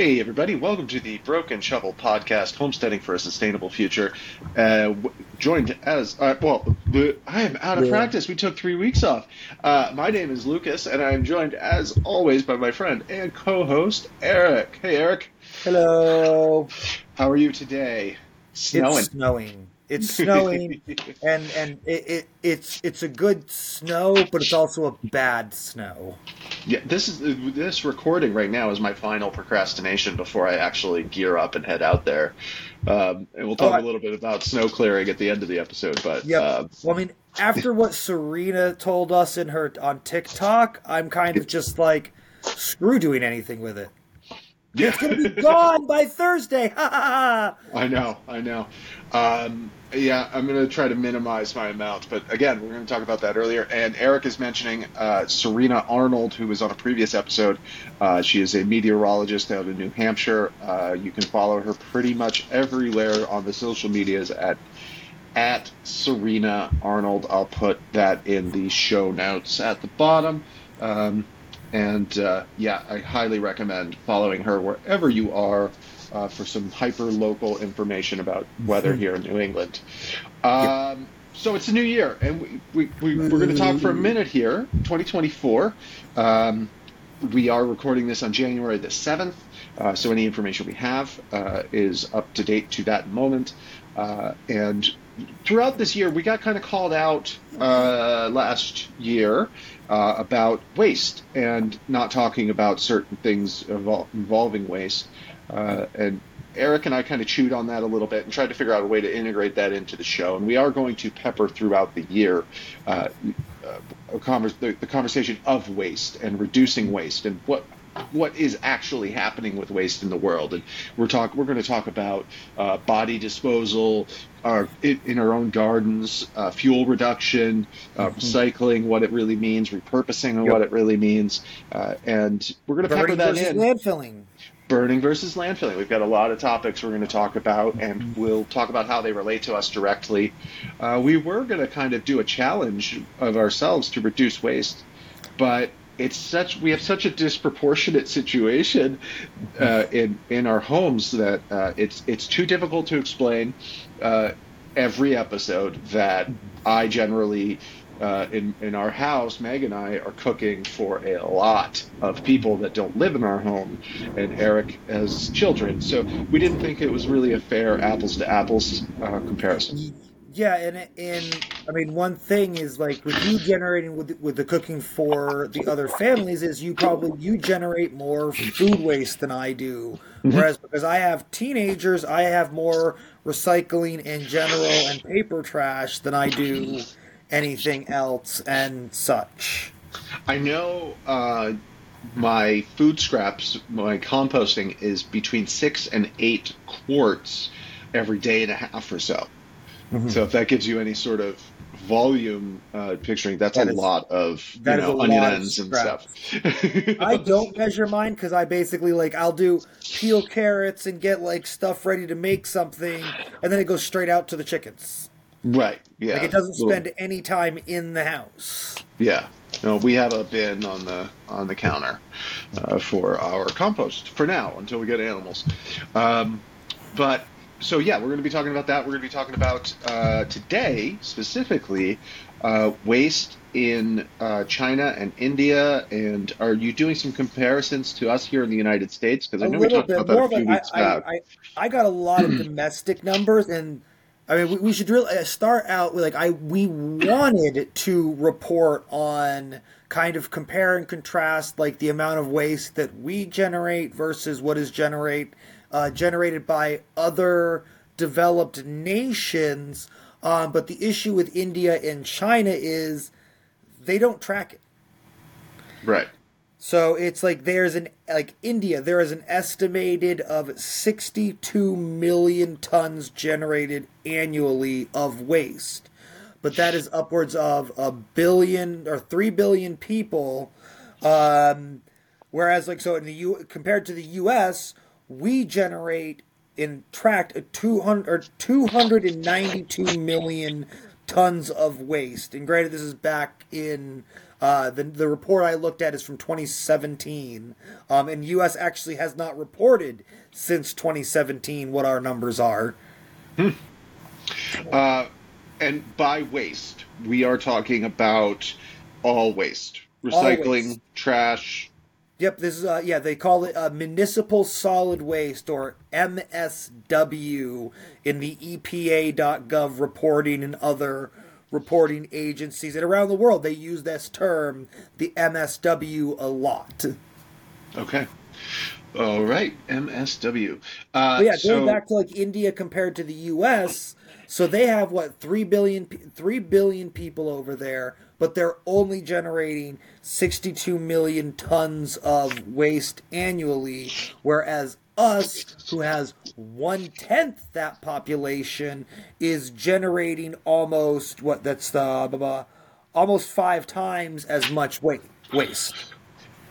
Hey, everybody, welcome to the Broken Shovel podcast, Homesteading for a Sustainable Future. Uh, w- joined as, uh, well, the, I am out of Yeah. practice. We took three weeks off. Uh, my name is Lucas, and I am joined, as always, by my friend and co host, Eric. Hey, Eric, Hello. how are you today? Snowing. It's snowing. It's snowing, and and it, it it's it's a good snow, but it's also a bad snow. Yeah, this is this recording right now is my final procrastination before I actually gear up and head out there. Um, and we'll talk Oh, I- a little bit about snow clearing at the end of the episode. But yeah, uh, Well, I mean, after what Serena told us in her on TikTok, I'm kind of just like, screw doing anything with it. yeah, It's gonna be gone by Thursday. Ha ha ha. I know, I know. Um, yeah, I'm going to try to minimize my amount, but again, we're going to talk about that earlier. And Eric is mentioning uh, Serena Arnold, who was on a previous episode. Uh, she is a meteorologist out in New Hampshire. Uh, you can follow her pretty much everywhere on the social medias at at Serena Arnold. I'll put that in the show notes at the bottom. Um, and uh, yeah, I highly recommend following her wherever you are uh, for some hyper local information about weather here in New England. Um, so it's a new year, and we, we, we, we're going to talk for a minute here 2024. Um, we are recording this on January the 7th, uh, so any information we have uh, is up to date to that moment. Uh, and throughout this year, we got kind of called out uh, last year uh, about waste and not talking about certain things evol- involving waste. Uh, and Eric and I kind of chewed on that a little bit and tried to figure out a way to integrate that into the show. And we are going to pepper throughout the year uh, uh, a convers- the, the conversation of waste and reducing waste and what what is actually happening with waste in the world. And we're talk we're going to talk about uh, body disposal, our in, in our own gardens, uh, fuel reduction, uh, recycling, what it really means, repurposing, and Yep. what it really means, uh, and we're going to pepper that versus in landfilling. Burning versus landfilling. We've got a lot of topics we're going to talk about, and we'll talk about how they relate to us directly. Uh, we were going to kind of do a challenge of ourselves to reduce waste, but it's such we have such a disproportionate situation uh, in in our homes that uh, it's it's too difficult to explain uh, every episode that I generally uh, in in our house, Meg and I are cooking for a lot of people that don't live in our home, and Eric has children. So we didn't think it was really a fair apples to apples uh, comparison. Yeah, and and I mean one thing is like with you generating with with the cooking for the other families is you probably you generate more food waste than I do. Whereas because I have teenagers, I have more recycling in general and paper trash than I do anything else and such. I know uh, my food scraps, my composting is between six and eight quarts every day and a half or so. So if that gives you any sort of volume uh, picturing, that's That a is- lot of you know onion ends and stuff. I don't measure mine because I basically like I'll do peel carrots and get like stuff ready to make something, and then it goes straight out to the chickens. Right? Yeah. Like it doesn't Little- spend any time in the house. Yeah. No, we have a bin on the on the counter uh, for our compost for now until we get animals. Um, but so yeah, we're going to be talking about that. We're going to be talking about uh, today specifically uh, waste in uh, China and India. And are you doing some comparisons to us here in the United States? Because I A know we little talked bit about that more, a few weeks I, back. I I got a lot of domestic numbers, and I mean we, we should really uh, start out with like I we wanted to report on kind of compare and contrast like the amount of waste that we generate versus what is generate uh, generated by other developed nations. Um, but the issue with India and China is they don't track it. right. So it's like there's an like India, there is an estimated of 62 million tons generated annually of waste. But that is upwards of a billion or 3 billion people um whereas like so in the U compared to the US, we generate in tract a 200 or 292 million tons of waste. And granted, this is back in uh, the the report I looked at is from 2017, um, and U.S. actually has not reported since 2017 what our numbers are. Hmm. Uh, and by waste, we are talking about all waste, recycling, all waste. trash. Yep, this is uh, yeah. They call it uh, municipal solid waste or MSW in the EPA.gov reporting and other reporting agencies. And around the world, they use this term, the MSW, a lot. Okay. All right, MSW. Uh, yeah, going so... back to like India compared to the U.S., so they have what three billion, three billion people over there, but they're only generating 62 million tons of waste annually, whereas us, who has one tenth that population, is generating almost what that's the blah, blah, almost five times as much weight, waste.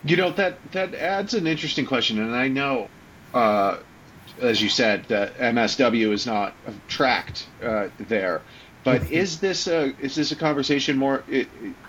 You know that that adds an interesting question, and I know, uh, as you said, that MSW is not tracked uh, there. But is this a is this a conversation more?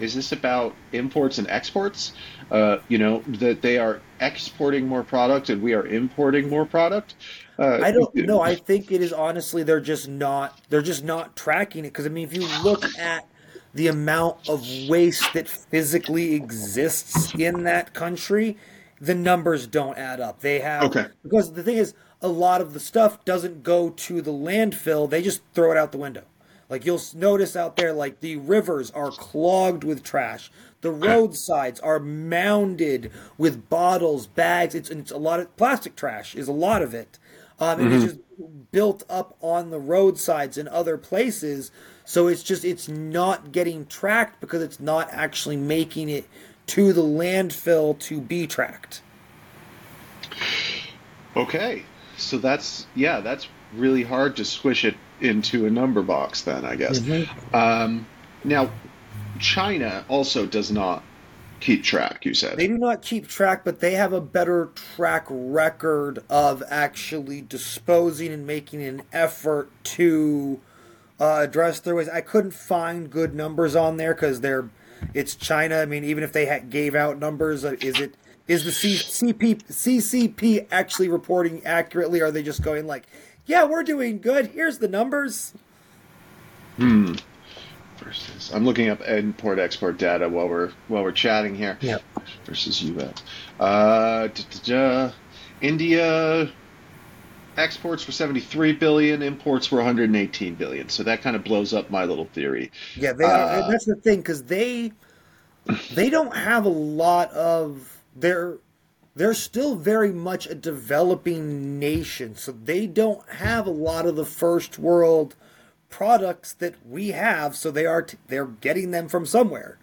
Is this about imports and exports? Uh, you know that they are exporting more product and we are importing more product. Uh, I don't know. I think it is honestly they're just not they're just not tracking it because I mean if you look at the amount of waste that physically exists in that country, the numbers don't add up. They have okay. because the thing is a lot of the stuff doesn't go to the landfill; they just throw it out the window. Like you'll notice out there, like the rivers are clogged with trash. The roadsides are mounded with bottles, bags. It's it's a lot of plastic trash is a lot of it, um, and mm-hmm. it's just built up on the roadsides and other places. So it's just it's not getting tracked because it's not actually making it to the landfill to be tracked. Okay, so that's yeah, that's really hard to squish it into a number box then i guess mm-hmm. um, now china also does not keep track you said they do not keep track but they have a better track record of actually disposing and making an effort to uh, address their ways i couldn't find good numbers on there because they're it's china i mean even if they ha- gave out numbers uh, is it is the C- CP, ccp actually reporting accurately or are they just going like yeah, we're doing good. Here's the numbers. Hmm. Versus, I'm looking up import export data while we're while we're chatting here. Yeah. Versus U.S. Uh, India exports were 73 billion, imports were 118 billion. So that kind of blows up my little theory. Yeah, they uh, that's the thing because they they don't have a lot of their they're still very much a developing nation, so they don't have a lot of the first world products that we have. So they are t- they're getting them from somewhere.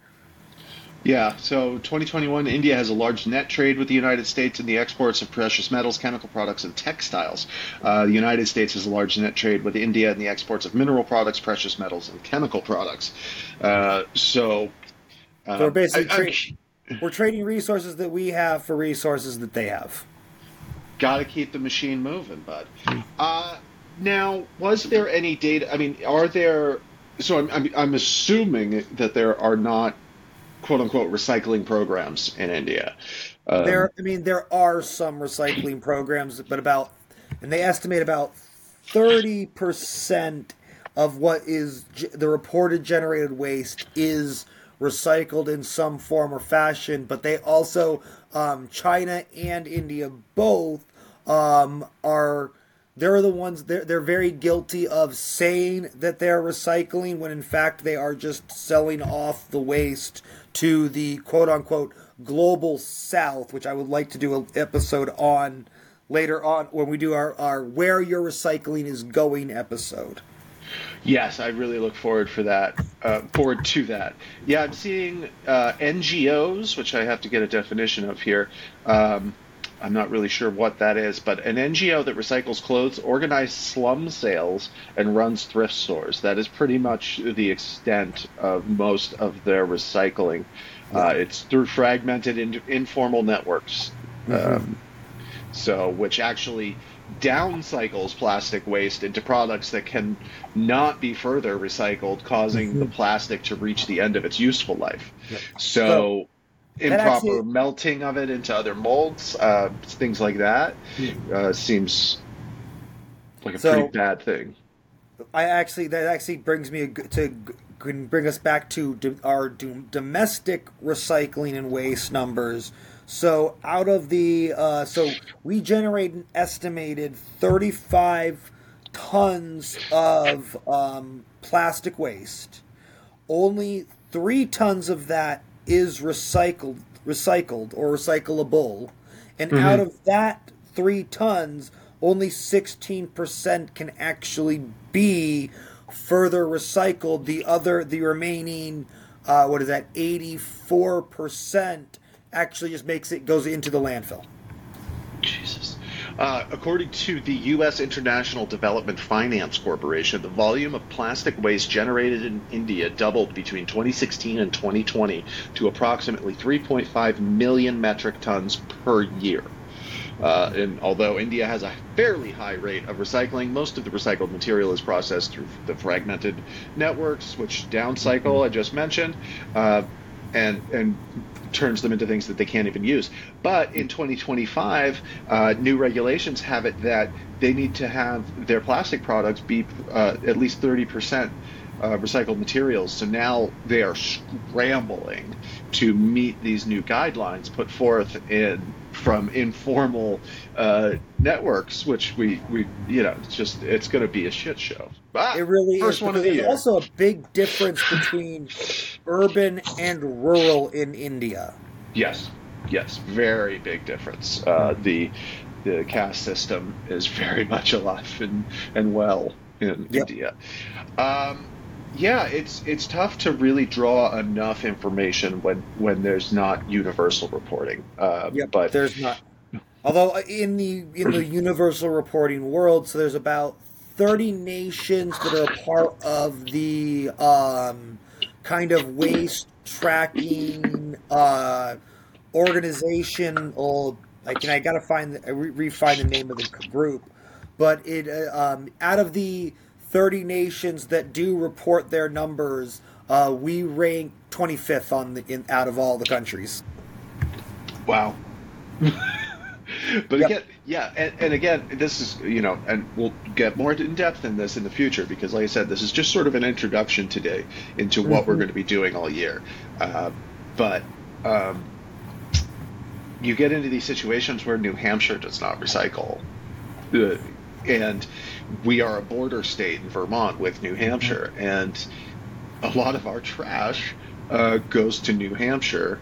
Yeah, so 2021, India has a large net trade with the United States in the exports of precious metals, chemical products, and textiles. Uh, the United States has a large net trade with India in the exports of mineral products, precious metals, and chemical products. Uh, so, uh, so basically, I, I, we're trading resources that we have for resources that they have. Got to keep the machine moving, bud. Now, was there any data? I mean, are there? So I'm, I'm, I'm assuming that there are not quote unquote recycling programs in India. Um, there, I mean, there are some recycling programs, but about, and they estimate about thirty percent of what is the reported generated waste is recycled in some form or fashion, but they also, um, China and India both um, are. They're the ones. They're they're very guilty of saying that they're recycling when in fact they are just selling off the waste to the quote unquote global south, which I would like to do an episode on later on when we do our, our where your recycling is going episode. Yes, I really look forward for that. Uh, forward to that. Yeah, I'm seeing uh, NGOs, which I have to get a definition of here. Um, I'm not really sure what that is, but an NGO that recycles clothes, organizes slum sales, and runs thrift stores. That is pretty much the extent of most of their recycling. Uh, it's through fragmented in, informal networks. Mm-hmm. Um, So, which actually downcycles plastic waste into products that can not be further recycled, causing mm-hmm. the plastic to reach the end of its useful life. Yep. So, so improper actually, melting of it into other molds, uh, things like that, hmm. uh, seems like a so, pretty bad thing. I actually that actually brings me to can bring us back to our domestic recycling and waste numbers. So out of the uh, so we generate an estimated 35 tons of um, plastic waste. Only three tons of that is recycled, recycled or recyclable, and mm-hmm. out of that three tons, only 16% can actually be further recycled. The other, the remaining, uh, what is that, 84% actually just makes it, goes into the landfill. Jesus. Uh, according to the U.S. International Development Finance Corporation, the volume of plastic waste generated in India doubled between 2016 and 2020 to approximately 3.5 million metric tons per year. Uh, and although India has a fairly high rate of recycling, most of the recycled material is processed through the fragmented networks, which downcycle I just mentioned, uh, and and turns them into things that they can't even use. But in 2025, uh, new regulations have it that they need to have their plastic products be uh, at least 30 percent uh, recycled materials. So now they are scrambling to meet these new guidelines put forth in from informal uh, networks, which we, we you know it's just it's going to be a shit show. it really first is. One of the there's year. also a big difference between urban and rural in India. Yes, yes, very big difference. Uh, the the caste system is very much alive and and well in yep. India. Um, yeah, it's it's tough to really draw enough information when when there's not universal reporting. Uh, yeah, but there's not. Although uh, in the in the universal reporting world, so there's about thirty nations that are part of the um, kind of waste tracking uh, organization. Or like, and I gotta find the, re- find the name of the group, but it uh, um, out of the 30 nations that do report their numbers, uh, we rank 25th on the in, out of all the countries. Wow. but yep. again, yeah, and, and, again, this is you know, and we'll get more in depth in this in the future because, like I said, this is just sort of an introduction today into what mm-hmm. we're going to be doing all year. Uh, but um, you get into these situations where New Hampshire does not recycle, uh, and we are a border state in Vermont with New Hampshire, and a lot of our trash uh, goes to New Hampshire,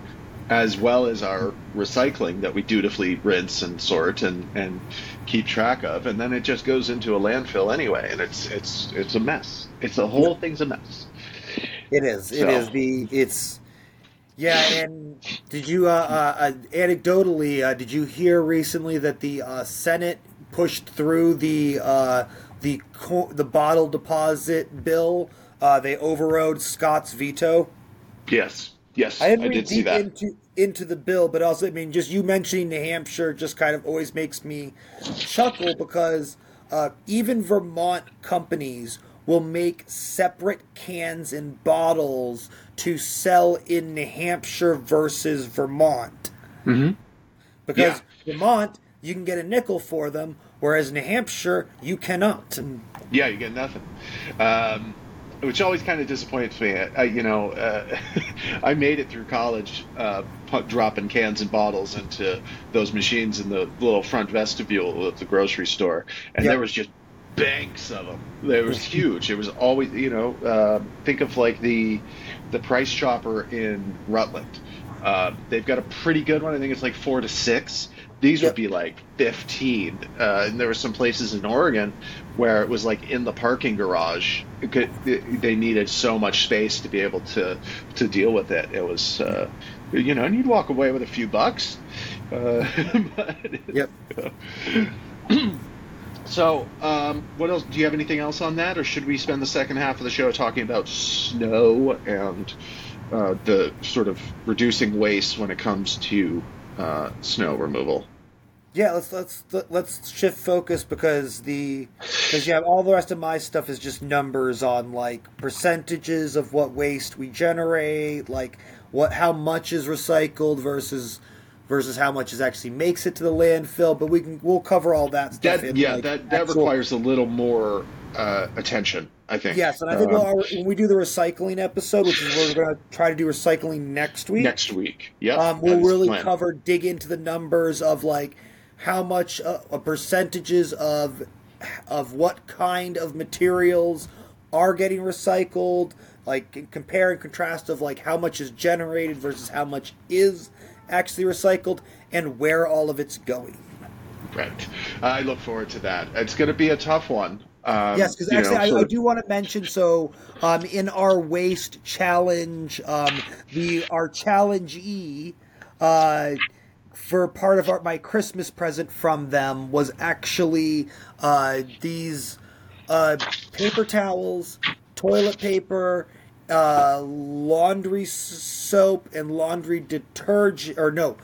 as well as our recycling that we dutifully rinse and sort and, and keep track of, and then it just goes into a landfill anyway, and it's it's it's a mess. It's the whole thing's a mess. It is. So. It is the it's. Yeah, and did you uh, uh, uh anecdotally uh, did you hear recently that the uh, Senate pushed through the uh, the the bottle deposit bill. Uh, they overrode Scott's veto. Yes, yes, I, I did see that. Into, into the bill, but also, I mean, just you mentioning New Hampshire just kind of always makes me chuckle because uh, even Vermont companies will make separate cans and bottles to sell in New Hampshire versus Vermont. Mm-hmm. Because yeah. Vermont, you can get a nickel for them, whereas New Hampshire you cannot. And yeah, you get nothing. Um, which always kind of disappoints me. I, you know, uh, I made it through college, uh, dropping cans and bottles into those machines in the little front vestibule of the grocery store, and yep. there was just banks of them. It was huge. It was always, you know, uh, think of like the the Price Chopper in Rutland. Uh, they've got a pretty good one. I think it's like four to six these yep. would be like 15. Uh, and there were some places in Oregon where it was like in the parking garage. Could, they needed so much space to be able to to deal with it. It was, uh, you know, and you'd walk away with a few bucks. Uh, but, yep. so, um, what else? Do you have anything else on that, or should we spend the second half of the show talking about snow and uh, the sort of reducing waste when it comes to uh, snow removal. Yeah, let's let's let's shift focus because the because yeah, all the rest of my stuff is just numbers on like percentages of what waste we generate, like what how much is recycled versus versus how much is actually makes it to the landfill. But we can we'll cover all that stuff. That, yeah, like that that actual... requires a little more uh, attention. I think. Yes, and I think um, we'll, when we do the recycling episode, which is where we're going to try to do recycling next week. Next week, yeah. Um, we'll really cover, dig into the numbers of like how much uh, percentages of of what kind of materials are getting recycled, like compare and contrast of like how much is generated versus how much is actually recycled, and where all of it's going. Right. I look forward to that. It's going to be a tough one. Um, yes, because actually, know, I, so... I, do want to mention. So, um, in our waste challenge, um, the our challenge E, uh, for part of our, my Christmas present from them was actually uh, these uh, paper towels, toilet paper, uh, laundry soap, and laundry detergent, or no,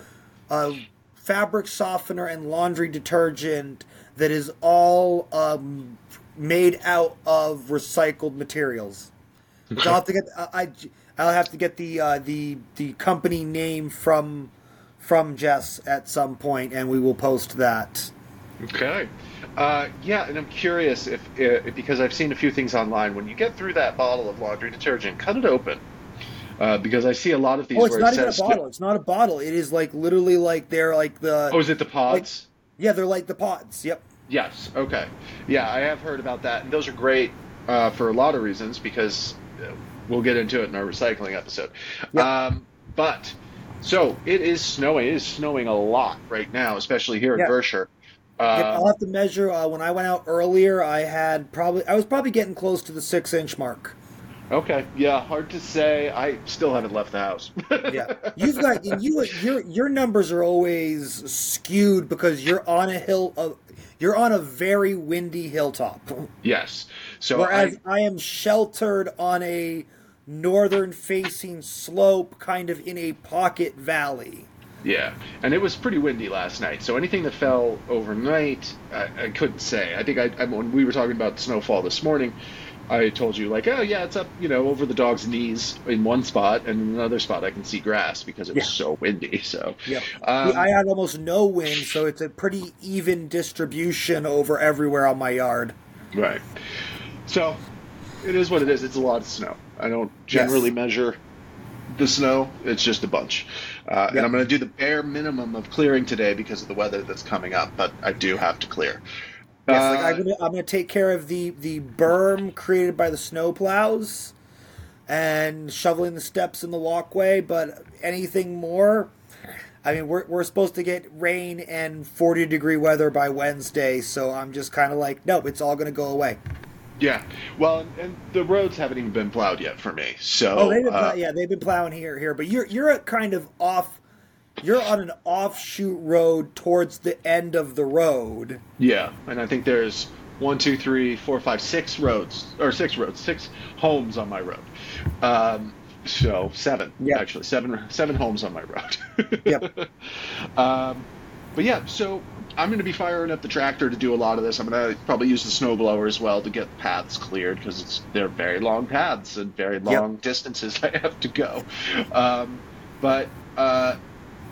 uh, fabric softener and laundry detergent that is all um, made out of recycled materials. So I'll have to get I I'll have to get the uh, the the company name from from Jess at some point, and we will post that. Okay. Uh, yeah, and I'm curious if, if, because I've seen a few things online. When you get through that bottle of laundry detergent, cut it open. Uh, because I see a lot of these. Oh, it's not it even a bottle. It's not a bottle. It is like literally like they're like the. Oh, is it the pods? Like, yeah, they're like the pods. Yep. Yes. Okay. Yeah, I have heard about that, and those are great uh, for a lot of reasons because we'll get into it in our recycling episode. Yep. Um, but so it is snowing. It is snowing a lot right now, especially here yep. in Vershire. Uh, yep, I'll have to measure. Uh, when I went out earlier, I had probably I was probably getting close to the six inch mark. Okay, yeah, hard to say. I still haven't left the house. yeah, you've got you your your numbers are always skewed because you're on a hill. Of, you're on a very windy hilltop. Yes. So whereas I, I am sheltered on a northern facing slope, kind of in a pocket valley. Yeah, and it was pretty windy last night. So anything that fell overnight, I, I couldn't say. I think I, I, when we were talking about snowfall this morning, I told you like, oh yeah, it's up, you know, over the dog's knees in one spot, and in another spot I can see grass because it was yeah. so windy. So yeah, um, I had almost no wind, so it's a pretty even distribution over everywhere on my yard. Right. So it is what it is. It's a lot of snow. I don't generally yes. measure the snow. It's just a bunch. Uh, yep. And I'm going to do the bare minimum of clearing today because of the weather that's coming up, but I do have to clear. Yes, uh, like I'm gonna, I'm gonna take care of the the berm created by the snowplows, and shoveling the steps in the walkway. But anything more, I mean, we're we're supposed to get rain and 40 degree weather by Wednesday, so I'm just kind of like, nope, it's all gonna go away. Yeah, well, and the roads haven't even been plowed yet for me. So, oh, they've been, uh, yeah, they've been plowing here, here, but you're you're kind of off you're on an offshoot road towards the end of the road. Yeah, and I think there's one, two, three, four, five, six roads or six roads, six homes on my road. Um, so seven, yeah. actually seven, seven homes on my road. yep. Um, but yeah, so I'm going to be firing up the tractor to do a lot of this. I'm going to probably use the snowblower as well to get paths cleared because it's they're very long paths and very long yep. distances I have to go. Um, but uh,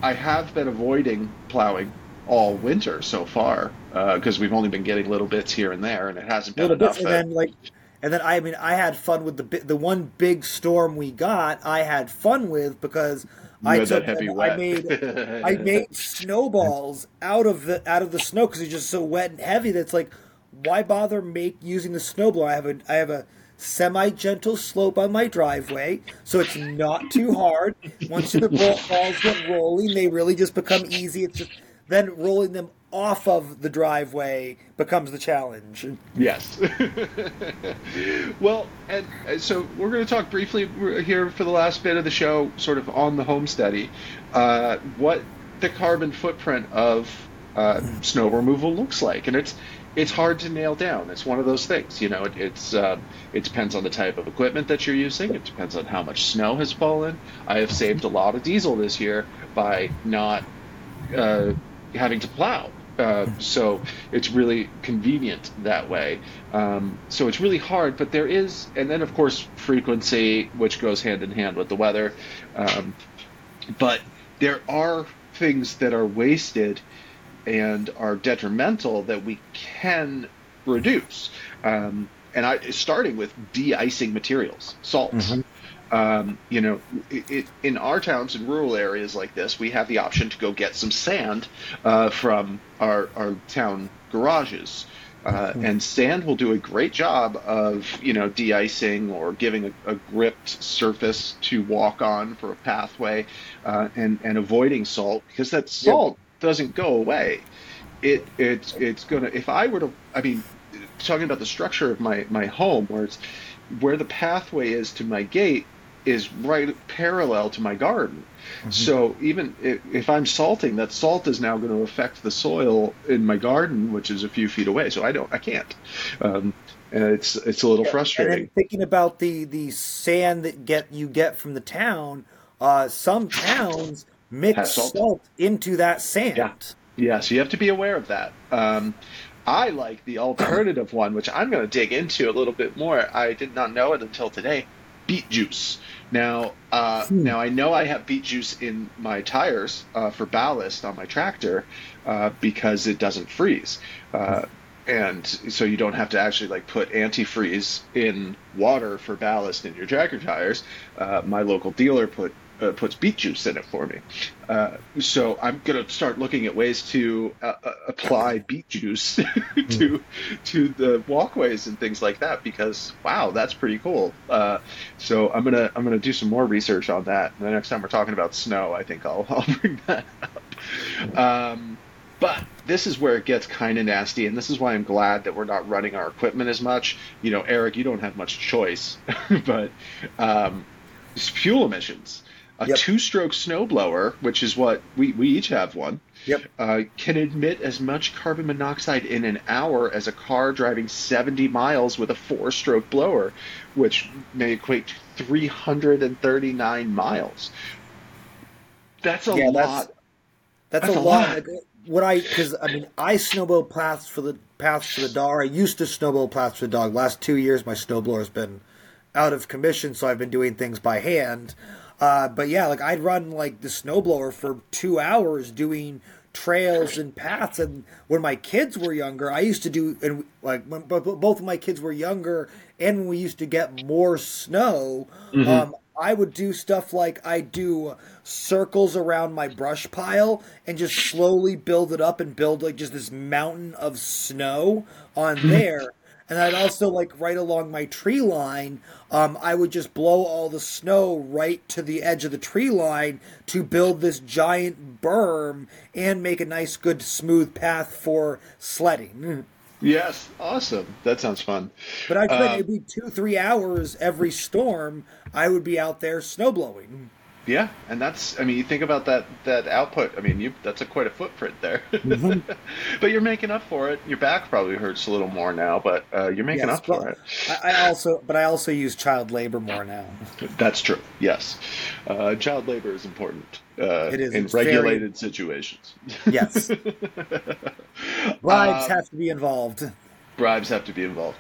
I have been avoiding plowing all winter so far because uh, we've only been getting little bits here and there, and it hasn't been little enough. Bits, and then like, and then I mean, I had fun with the the one big storm we got. I had fun with because you I took I made I made snowballs out of the out of the snow because it's just so wet and heavy. That's like, why bother make using the snowblower? I have a I have a semi gentle slope on my driveway, so it's not too hard. Once the balls get rolling, they really just become easy. It's just then rolling them off of the driveway becomes the challenge. Yes. well, and uh, so we're going to talk briefly here for the last bit of the show, sort of on the home study, uh, what the carbon footprint of uh, snow removal looks like, and it's it's hard to nail down. It's one of those things, you know. It, it's uh, it depends on the type of equipment that you're using. It depends on how much snow has fallen. I have saved a lot of diesel this year by not uh, having to plow Uh, so it's really convenient that way. Um, so it's really hard, but there is, and then of course frequency, which goes hand in hand with the weather. Um, but there are things that are wasted and are detrimental that we can reduce. Um, and I starting with de-icing materials, salt. Mm-hmm. Um, you know, it, it, in our towns and rural areas like this, we have the option to go get some sand uh, from our, our town garages. Uh, mm-hmm. and sand will do a great job of you know de-icing or giving a, a gripped surface to walk on for a pathway uh, and and avoiding salt because that salt. Doesn't go away it it's it's gonna if i were to i mean talking about the structure of my my home where it's where the pathway is to my gate is right parallel to my garden. Mm-hmm. So even if, if, I'm salting, that salt is now going to affect the soil in my garden, which is a few feet away. So I don't, I can't. Um, and it's it's a little yeah, frustrating. thinking about the the sand that get you get from the town, uh, some towns mix salt. salt. into that sand. Yeah. yeah, so you have to be aware of that. Um, I like the alternative one, which I'm going to dig into a little bit more. I did not know it until today beet juice. Now, uh, hmm. now I know I have beet juice in my tires uh, for ballast on my tractor uh, because it doesn't freeze, uh, and so you don't have to actually like put antifreeze in water for ballast in your tractor tires. Uh, my local dealer put uh, puts beet juice in it for me. Uh, so I'm going to start looking at ways to uh, uh apply beet juice to hmm. to the walkways and things like that because wow, that's pretty cool. Uh, so I'm gonna I'm gonna do some more research on that. And the next time we're talking about snow, I think I'll I'll bring that up. Um, but this is where it gets kind of nasty, and this is why I'm glad that we're not running our equipment as much. You know, Eric, you don't have much choice, but um, fuel emissions. A yep. two-stroke snowblower, which is what we, we each have one, yep. uh, can emit as much carbon monoxide in an hour as a car driving 70 miles with a four-stroke blower, which may equate to 339 miles. That's a yeah, lot. That's, that's, that's a, a, lot. lot. What I because I mean I snowblow paths for the paths for the dog. I used to snowblow paths for the dog. Last two years my snowblower has been out of commission, so I've been doing things by hand. Uh, but yeah, like I'd run like the snowblower for two hours doing trails and paths. And when my kids were younger, I used to do and like when both of my kids were younger, and when we used to get more snow, mm-hmm. um, I would do stuff like I do circles around my brush pile and just slowly build it up and build like just this mountain of snow on mm-hmm. there and I'd also like right along my tree line, um, I would just blow all the snow right to the edge of the tree line to build this giant berm and make a nice, good, smooth path for sledding. Yes, awesome. That sounds fun. But I think um, it'd be two, three hours every storm. I would be out there snowblowing. Yeah, and that's I mean you think about that that output. I mean you that's a quite a footprint there. Mm-hmm. but you're making up for it. Your back probably hurts a little more now, but uh, you're making yes, up for it. I, I, also but I also use child labor more now. That's true. Yes, uh, child labor is important. Uh, it is in regulated very... situations. Yes, bribes um, have to be involved. Bribes have to be involved.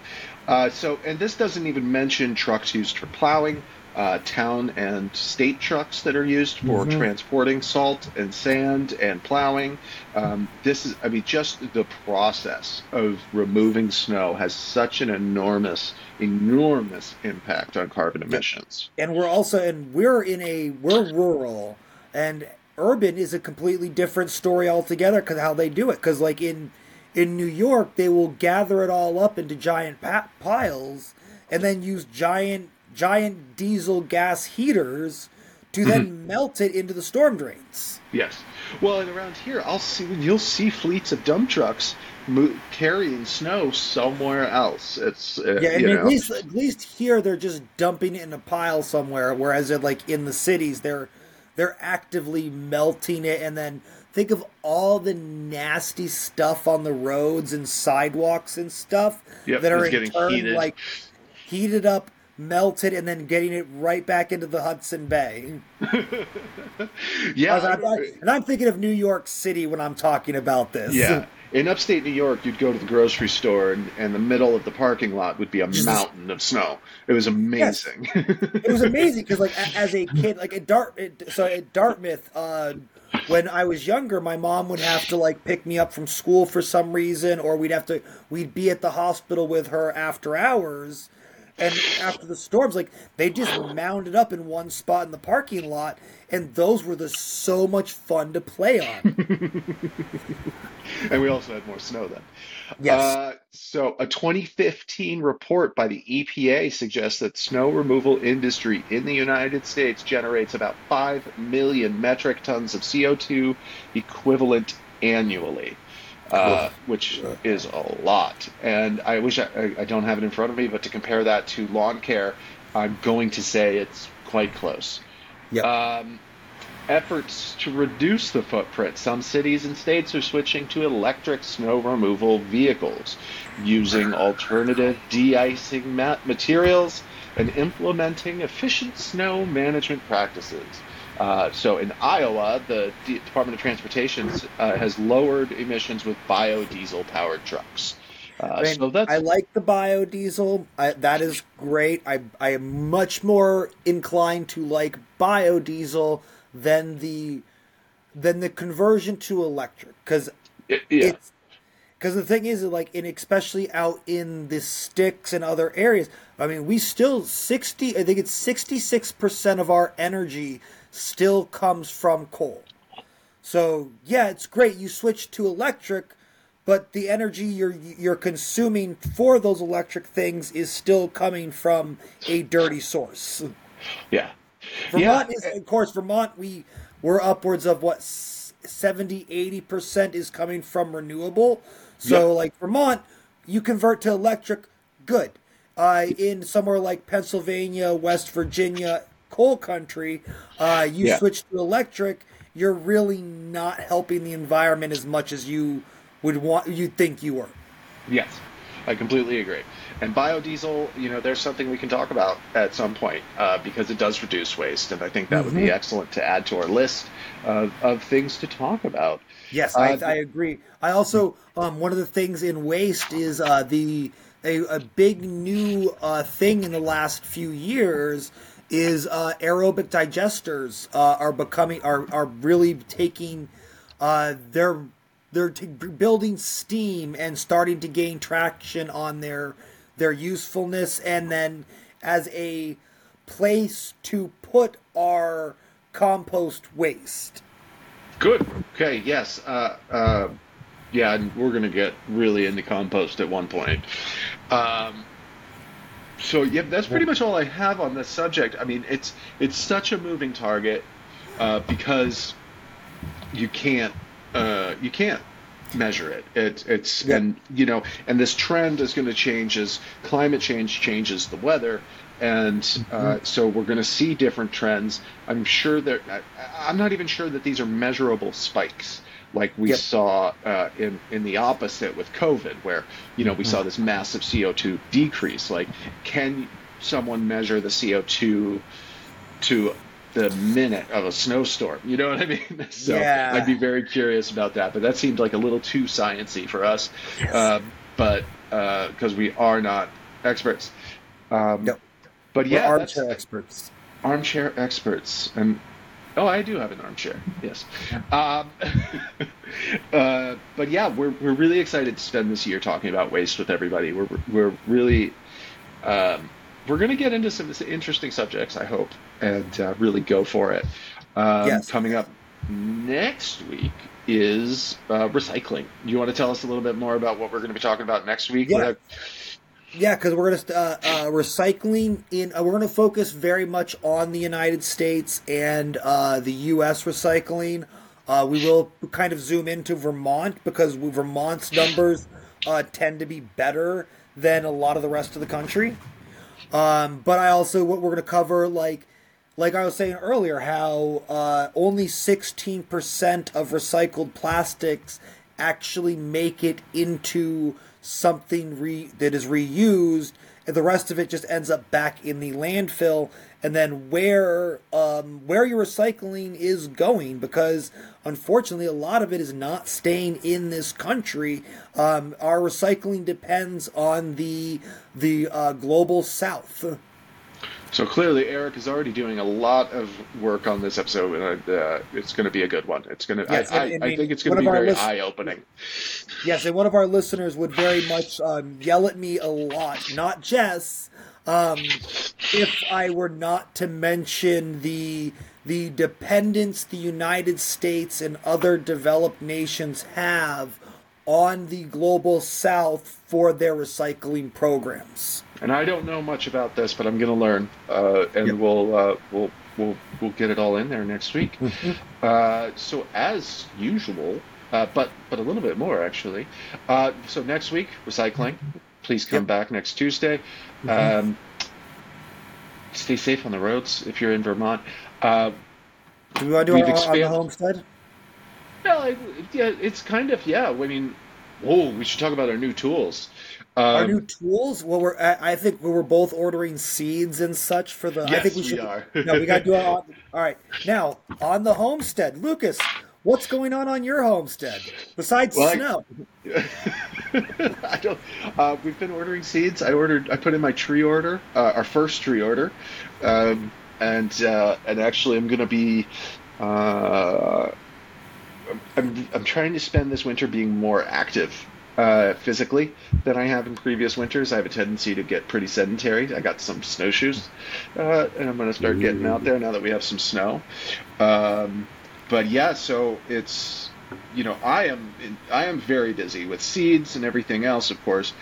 Uh, so, and this doesn't even mention trucks used for plowing uh, town and state trucks that are used for mm-hmm. transporting salt and sand and plowing. Um, this is, I mean, just the process of removing snow has such an enormous, enormous impact on carbon emissions. And we're also, and we're in a, we're rural, and urban is a completely different story altogether because how they do it. Because like in in New York, they will gather it all up into giant pa- piles and then use giant giant diesel gas heaters to then mm-hmm. melt it into the storm drains. Yes. Well, and around here, I'll see you'll see fleets of dump trucks mo- carrying snow somewhere else. It's uh, yeah, and at least at least here they're just dumping it in a pile somewhere, whereas in, like in the cities they're they're actively melting it, and then think of all the nasty stuff on the roads and sidewalks and stuff yep, that are in turn heated. like heated up melted and then getting it right back into the Hudson Bay. yeah, I and I'm thinking of New York City when I'm talking about this. yeah. In upstate New York, you'd go to the grocery store, and, and the middle of the parking lot would be a mountain of snow. It was amazing. it was amazing because like as a kid like at dart so at dartmouth uh when i was younger my mom would have to like pick me up from school for some reason or we'd have to we'd be at the hospital with her after hours and after the storms like they just mounded up in one spot in the parking lot and those were the so much fun to play on. And we also had more snow then. yes. Uh, so, a 2015 report by the EPA suggests that snow removal industry in the United States generates about 5 million metric tons of CO2 equivalent annually, uh, which is a lot. And I wish I, I don't have it in front of me, but to compare that to lawn care, I'm going to say it's quite close. Yep. Um, efforts to reduce the footprint. Some cities and states are switching to electric snow removal vehicles using alternative de-icing ma- materials and implementing efficient snow management practices. Uh, so in Iowa, the D- Department of Transportation uh, has lowered emissions with biodiesel powered trucks. Uh, I, so that's I like the biodiesel. I, that is great. I I am much more inclined to like biodiesel than the than the conversion to electric because yeah. it's because the thing is like in especially out in the sticks and other areas. I mean, we still sixty. I think it's sixty six percent of our energy still comes from coal. So yeah, it's great. You switch to electric, but the energy you're you're consuming for those electric things is still coming from a dirty source. yeah. Vermont yeah. is, of course, Vermont. We we're upwards of what 70, 80 percent is coming from renewable. So Yep. like Vermont, you convert to electric, good. Uh, in somewhere like Pennsylvania, West Virginia, coal country, uh, you Yeah. switch to electric. You're really not helping the environment as much as you would want. You think you were. Yes, I completely agree. And biodiesel, you know, there's something we can talk about at some point uh, because it does reduce waste, and I think that would be excellent to add to our list of, of things to talk about. Yes, I, Uh, I agree. I also um, one of the things in waste is uh, the a, a big new uh, thing in the last few years is uh, aerobic digesters uh, are becoming are are really taking uh, they're they're t- building steam and starting to gain traction on their their usefulness and then as a place to put our compost waste. Good. Okay. Yes. Uh, uh, yeah, and we're gonna get really into compost at one point. Um, so yeah, that's pretty much all I have on this subject. I mean, it's it's such a moving target uh, because you can't uh, you can't measure it. It it's Yeah. and you know and this trend is going to change as climate change changes the weather. And uh, so we're going to see different trends. I'm sure that I, I'm not even sure that these are measurable spikes like we Yep. saw uh, in in the opposite with COVID, where you know we saw this massive CO2 decrease. Like, can someone measure the CO2 to the minute of a snowstorm? You know what I mean? So Yeah. I'd be very curious about that. But that seemed like a little too sciency for us. Uh, but because we are not experts. Um. But yeah, armchair experts. armchair experts and oh i do have an armchair. Yes. Um, uh, but yeah we're, we're really excited to spend this year talking about waste with everybody. We're, we're really um, we're going to get into some interesting subjects i hope and uh, really go for it. Um, Yes. coming up next week is uh, recycling. You want to tell us a little bit more about what we're going to be talking about next week? Yeah. Yeah, because we're gonna uh, uh, recycling in. Uh, we're gonna focus very much on the United States and uh, the U.S. recycling. Uh, we will kind of zoom into Vermont because Vermont's numbers uh, tend to be better than a lot of the rest of the country. Um, but I also what we're gonna cover like like I was saying earlier, how only sixteen percent of recycled plastics actually make it into something re- that is reused, and the rest of it just ends up back in the landfill. And then where um, where your recycling is going, because unfortunately a lot of it is not staying in this country. Um, our recycling depends on the the uh, global south. So clearly, Eric is already doing a lot of work on this episode, and uh, it's going to be a good one. It's going to. Yes, I, I, I think it's going to be very list- eye-opening. Yes, and one of our listeners would very much um, yell at me a lot, not Jess, um, if I were not to mention the the dependence the United States and other developed nations have on the global South for their recycling programs. And I don't know much about this, but I'm going to learn, uh, and Yep. we'll uh, we'll we'll we'll get it all in there next week. Uh, so as usual, uh, but but a little bit more actually. Uh, so next week, recycling. Please come Yep. back next Tuesday. Um, stay safe on the roads if you're in Vermont. Uh, Do we want to do it on, on the homestead? like, yeah, it's kind of yeah. I mean, oh, we should talk about our new tools. Um, Our new tools? Well, we're I I think we were both ordering seeds and such for the. I Yes, think we we should. are. no, we got to do it. On, all right, now on the homestead, Lucas. What's going on on your homestead besides Well, I- snow? I don't. Uh, we've been ordering seeds. I ordered. I put in my tree order, uh, our first tree order, um, and uh, and actually, I'm going to be. Uh, I'm I'm trying to spend this winter being more active. Uh, physically than I have in previous winters. I have a tendency to get pretty sedentary. I got some snowshoes, uh, and I'm going to start getting out there now that we have some snow. Um, but yeah, so it's you know I am I am very busy with seeds and everything else, of course,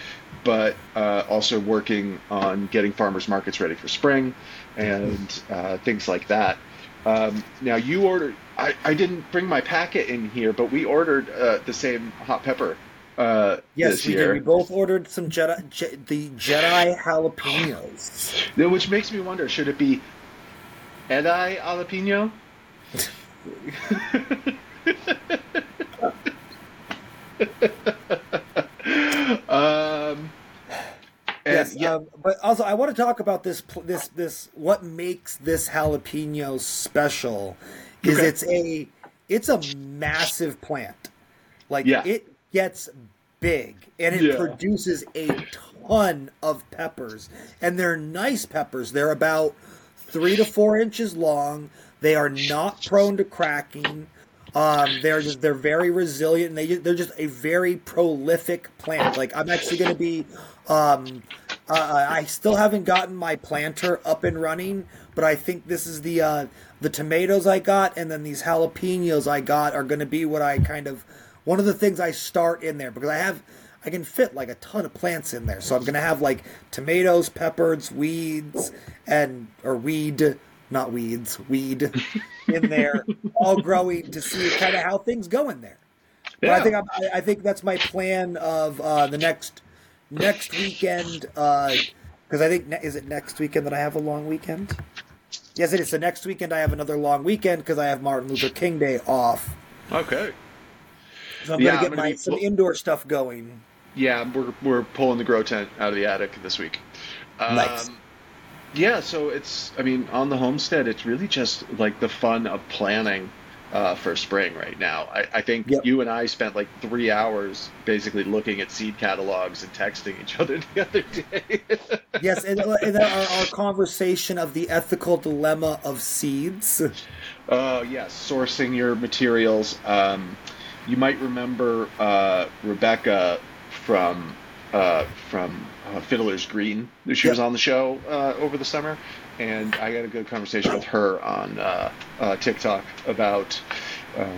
but uh, also working on getting farmers markets ready for spring and uh, things like that. Um, now you ordered. I, I didn't bring my packet in here, but we ordered uh, the same hot pepper uh, Yes, we year, did. We both ordered some Jedi, Je- the Jedi jalapenos. Which makes me wonder: should it be Jedi jalapeno? um, yes, yeah, um, but also I want to talk about this. This this what makes this jalapeno special is Okay. it's a it's a massive plant. Like Yeah. it gets big and it Yeah. produces a ton of peppers, and they're nice peppers. They're about three to four inches long. They are not prone to cracking. Um, they're just they're very resilient. And they they're just a very prolific plant. Like I'm actually going to be. Um, uh, I still haven't gotten my planter up and running, but I think this is the uh, the tomatoes I got, and then these jalapenos I got are going to be what I kind of one of the things I start in there because I have I can fit like a ton of plants in there. So I'm going to have like tomatoes, peppers, weeds, and or weed, not weeds, weed in there, all growing to see kind of how things go in there. But I think I'm, I- I think that's my plan of uh, the next next weekend because I think ne- is it next weekend that I have a long weekend. Yes, it is. The next weekend I have another long weekend because I have Martin Luther King Day off. okay. So I'm Yeah, gonna get gonna my be- some indoor stuff going. Yeah, we're we're pulling the grow tent out of the attic this week. Um, Nice. Yeah, so it's I mean on the homestead, it's really just like the fun of planning uh, for spring right now. I, I think Yep. you and I spent like three hours basically looking at seed catalogs and texting each other the other day. Yes, and, and then our, our conversation of the ethical dilemma of seeds. Oh yes, sourcing your materials. Um, you might remember uh, Rebecca from uh, from uh, Fiddler's Green. She was on the show uh, over the summer, and I got a good conversation with her on uh, uh, TikTok about. Uh,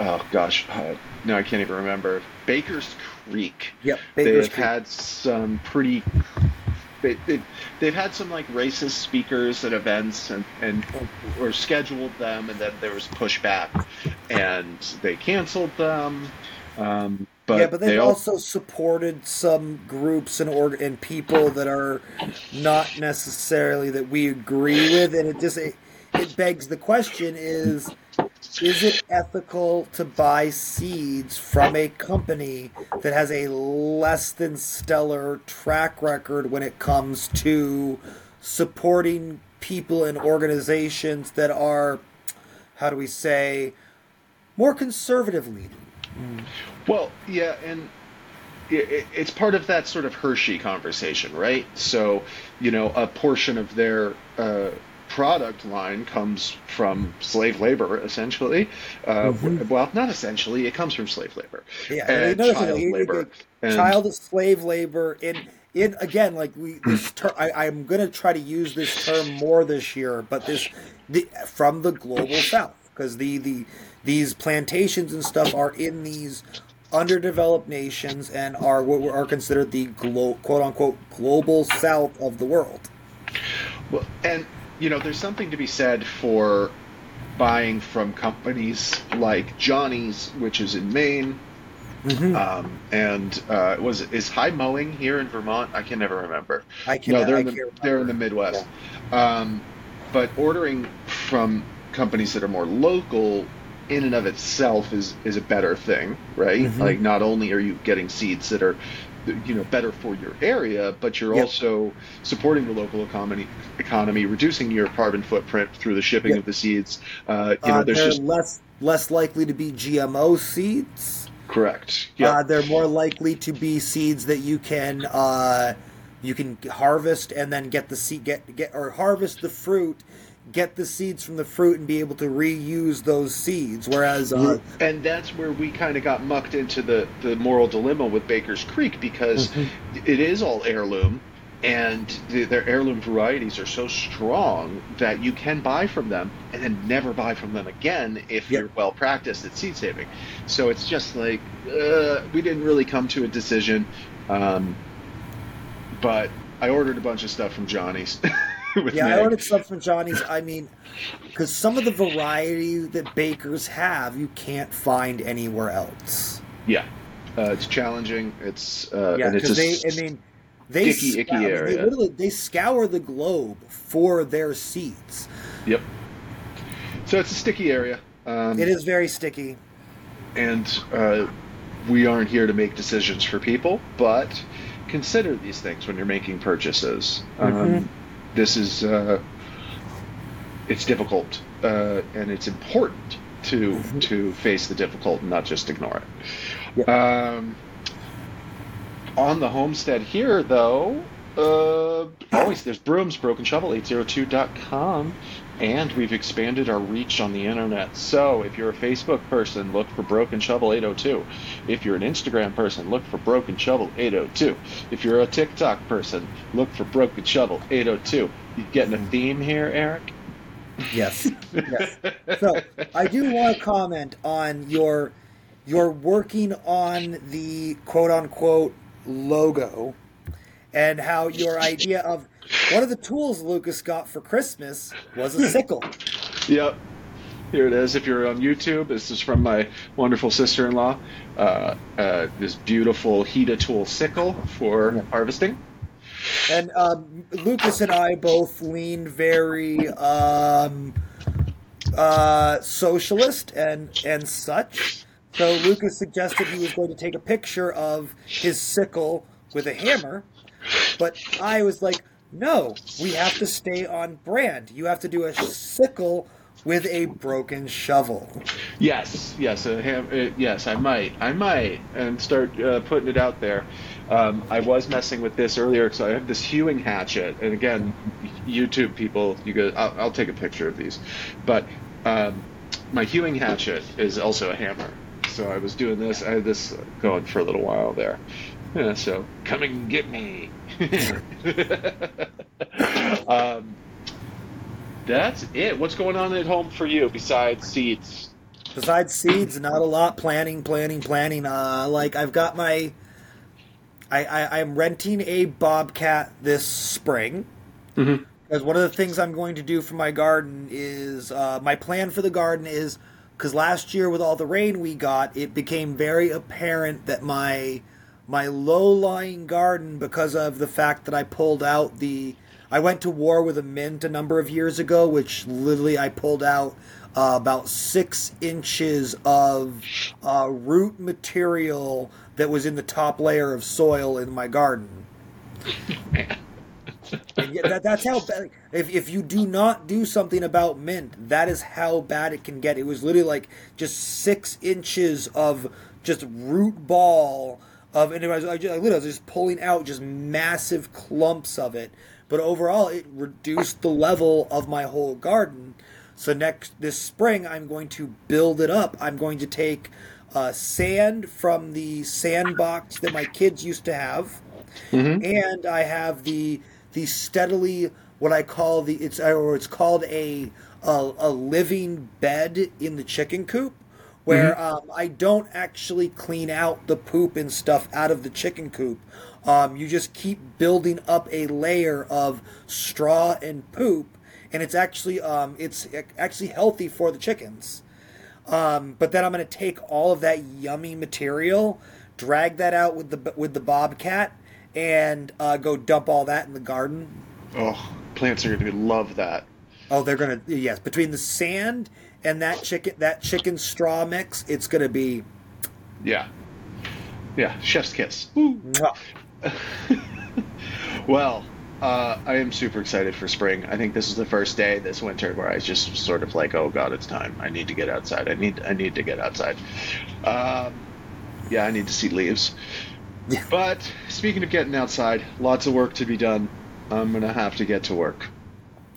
oh gosh, uh, no, I can't even remember. Baker's Creek. Yep, Baker's They've Creek. had some pretty. They, they, they've had some like racist speakers at events and, and or scheduled them and then there was pushback and they canceled them. Um, but, yeah, but they they've all, also supported some groups and org- and people that are not necessarily that we agree with, and it just it, it begs the question: is is it ethical to buy seeds from a company that has a less than stellar track record when it comes to supporting people and organizations that are, how do we say, more conservative leaning? Well, yeah, and it's part of that sort of Hershey conversation, right? So, you know, a portion of their uh, product line comes from slave labor, essentially. Uh, mm-hmm. Well, not essentially, it comes from slave labor. Yeah, and child labor. And, child slave labor in in again like we this term I, am gonna try to use this term more this year but this the from the global south because the the these plantations and stuff are in these underdeveloped nations and are what are considered the glo- quote unquote global south of the world. Well, and you know, there's something to be said for buying from companies like Johnny's, which is in Maine. Mm-hmm. Um, and uh, was is High Mowing here in Vermont? I can never remember. I can. No, they're in the, they're in the Midwest. Yeah. Um, but ordering from companies that are more local in and of itself is is a better thing, right? Mm-hmm. Like not only are you getting seeds that are you know better for your area, but you're yep. also supporting the local economy, economy, reducing your carbon footprint through the shipping yep. of the seeds. Uh, you know, uh, there's just less less likely to be GMO seeds. Correct. Yeah, uh, they're more likely to be seeds that you can uh, you can harvest and then get the seed get get or harvest the fruit get the seeds from the fruit and be able to reuse those seeds. Whereas, uh, and that's where we kind of got mucked into the the moral dilemma with Baker's Creek because mm-hmm. it is all heirloom. And the, their heirloom varieties are so strong that you can buy from them and then never buy from them again if yep. you're well practiced at seed saving. So it's just like uh, we didn't really come to a decision, um, but I ordered a bunch of stuff from Johnny's. yeah, Meg. I ordered stuff from Johnny's. I mean, because some of the variety that bakers have, you can't find anywhere else. Yeah, uh, it's challenging. It's uh, yeah, because they. I mean, they sticky, icky area. They literally they scour the globe for their seeds. Yep. So it's a sticky area. Um, it is very sticky. And uh, we aren't here to make decisions for people, but consider these things when you're making purchases. Mm-hmm. Um, this is uh, it's difficult uh, and it's important to mm-hmm. to face the difficult and not just ignore it. Yeah. Um, on the homestead here, though, uh, always there's brooms, broken shovel, 802.com and we've expanded our reach on the internet. So if you're a Facebook person, look for Broken Shovel 802. If you're an Instagram person, look for Broken Shovel 802. If you're a TikTok person, look for Broken Shovel 802. You getting a mm-hmm. theme here, Eric? Yes. yes. So I do want to comment on your you're working on the quote unquote logo and how your idea of one of the tools Lucas got for Christmas was a sickle. yep. Here it is. If you're on YouTube, this is from my wonderful sister-in-law. Uh, uh, this beautiful Hida Tool sickle for yeah. harvesting. And um, Lucas and I both lean very um, uh, socialist and and such. So Lucas suggested he was going to take a picture of his sickle with a hammer, but I was like, no, we have to stay on brand. You have to do a sickle with a broken shovel. Yes, yes, ham, uh, yes. I might, I might, and start uh, putting it out there. Um, I was messing with this earlier because I have this hewing hatchet, and again, YouTube people, you go. I'll, I'll take a picture of these, but um, my hewing hatchet is also a hammer. So I was doing this. I had this going for a little while there. Yeah, so come and get me. um, that's it. What's going on at home for you besides seeds? Besides seeds, not a lot. Planning, planning, planning. Uh, like I've got my, I, I I'm renting a bobcat this spring. Mm-hmm. Because one of the things I'm going to do for my garden is uh, my plan for the garden is because last year with all the rain we got, it became very apparent that my my low-lying garden because of the fact that I pulled out the I went to war with a mint a number of years ago, which literally I pulled out uh, about six inches of uh, root material that was in the top layer of soil in my garden. that, that's how bad. If, if you do not do something about mint, that is how bad it can get. It was literally like just six inches of just root ball of, and I was, I just, I literally was just pulling out just massive clumps of it. But overall, it reduced the level of my whole garden. So next this spring, I'm going to build it up. I'm going to take uh, sand from the sandbox that my kids used to have, mm-hmm. and I have the the steadily what I call the it's or it's called a a, a living bed in the chicken coop where mm-hmm. um, I don't actually clean out the poop and stuff out of the chicken coop. Um, you just keep building up a layer of straw and poop, and it's actually um, it's actually healthy for the chickens. Um, but then I'm going to take all of that yummy material, drag that out with the with the bobcat, and uh, go dump all that in the garden. Oh, plants are going to love that. Oh, they're going to yes. Between the sand and that chicken that chicken straw mix, it's going to be. Yeah. Yeah, chef's kiss. well, uh, I am super excited for spring. I think this is the first day this winter where I just sort of like, oh god, it's time. I need to get outside. I need I need to get outside. Um, yeah, I need to see leaves. But speaking of getting outside, lots of work to be done. I'm gonna have to get to work.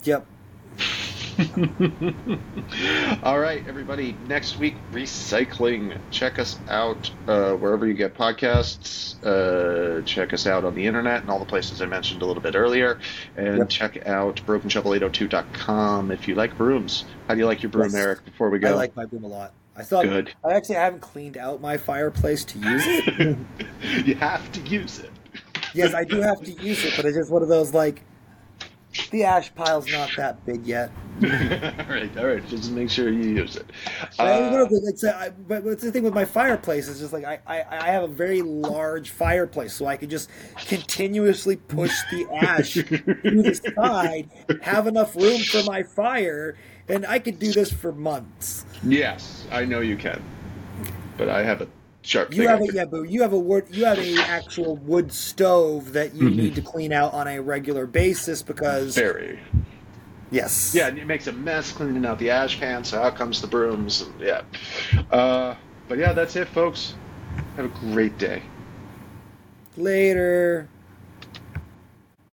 Yep. All right, everybody. Next week, recycling. Check us out uh, wherever you get podcasts. Uh, check us out on the internet and all the places I mentioned a little bit earlier. And yep. check out brokenshovel802.com if you like brooms. How do you like your broom, yes. Eric, before we go? I like my broom a lot. I thought Good. I actually haven't cleaned out my fireplace to use it. you have to use it. yes, I do have to use it, but it's just one of those like the ash pile's not that big yet. all right, all right. Just make sure you use it. Uh, it's a, but what's the thing with my fireplace is just like I, I, I have a very large fireplace, so I can just continuously push the ash to the side, have enough room for my fire, and I could do this for months. Yes, I know you can, but I have a sharp. You have a yeah, but you have a wood. You have a actual wood stove that you mm-hmm. need to clean out on a regular basis because very. Yes. Yeah, it makes a mess cleaning out the ash pan. So out comes the brooms. And, yeah. Uh, but yeah, that's it, folks. Have a great day. Later.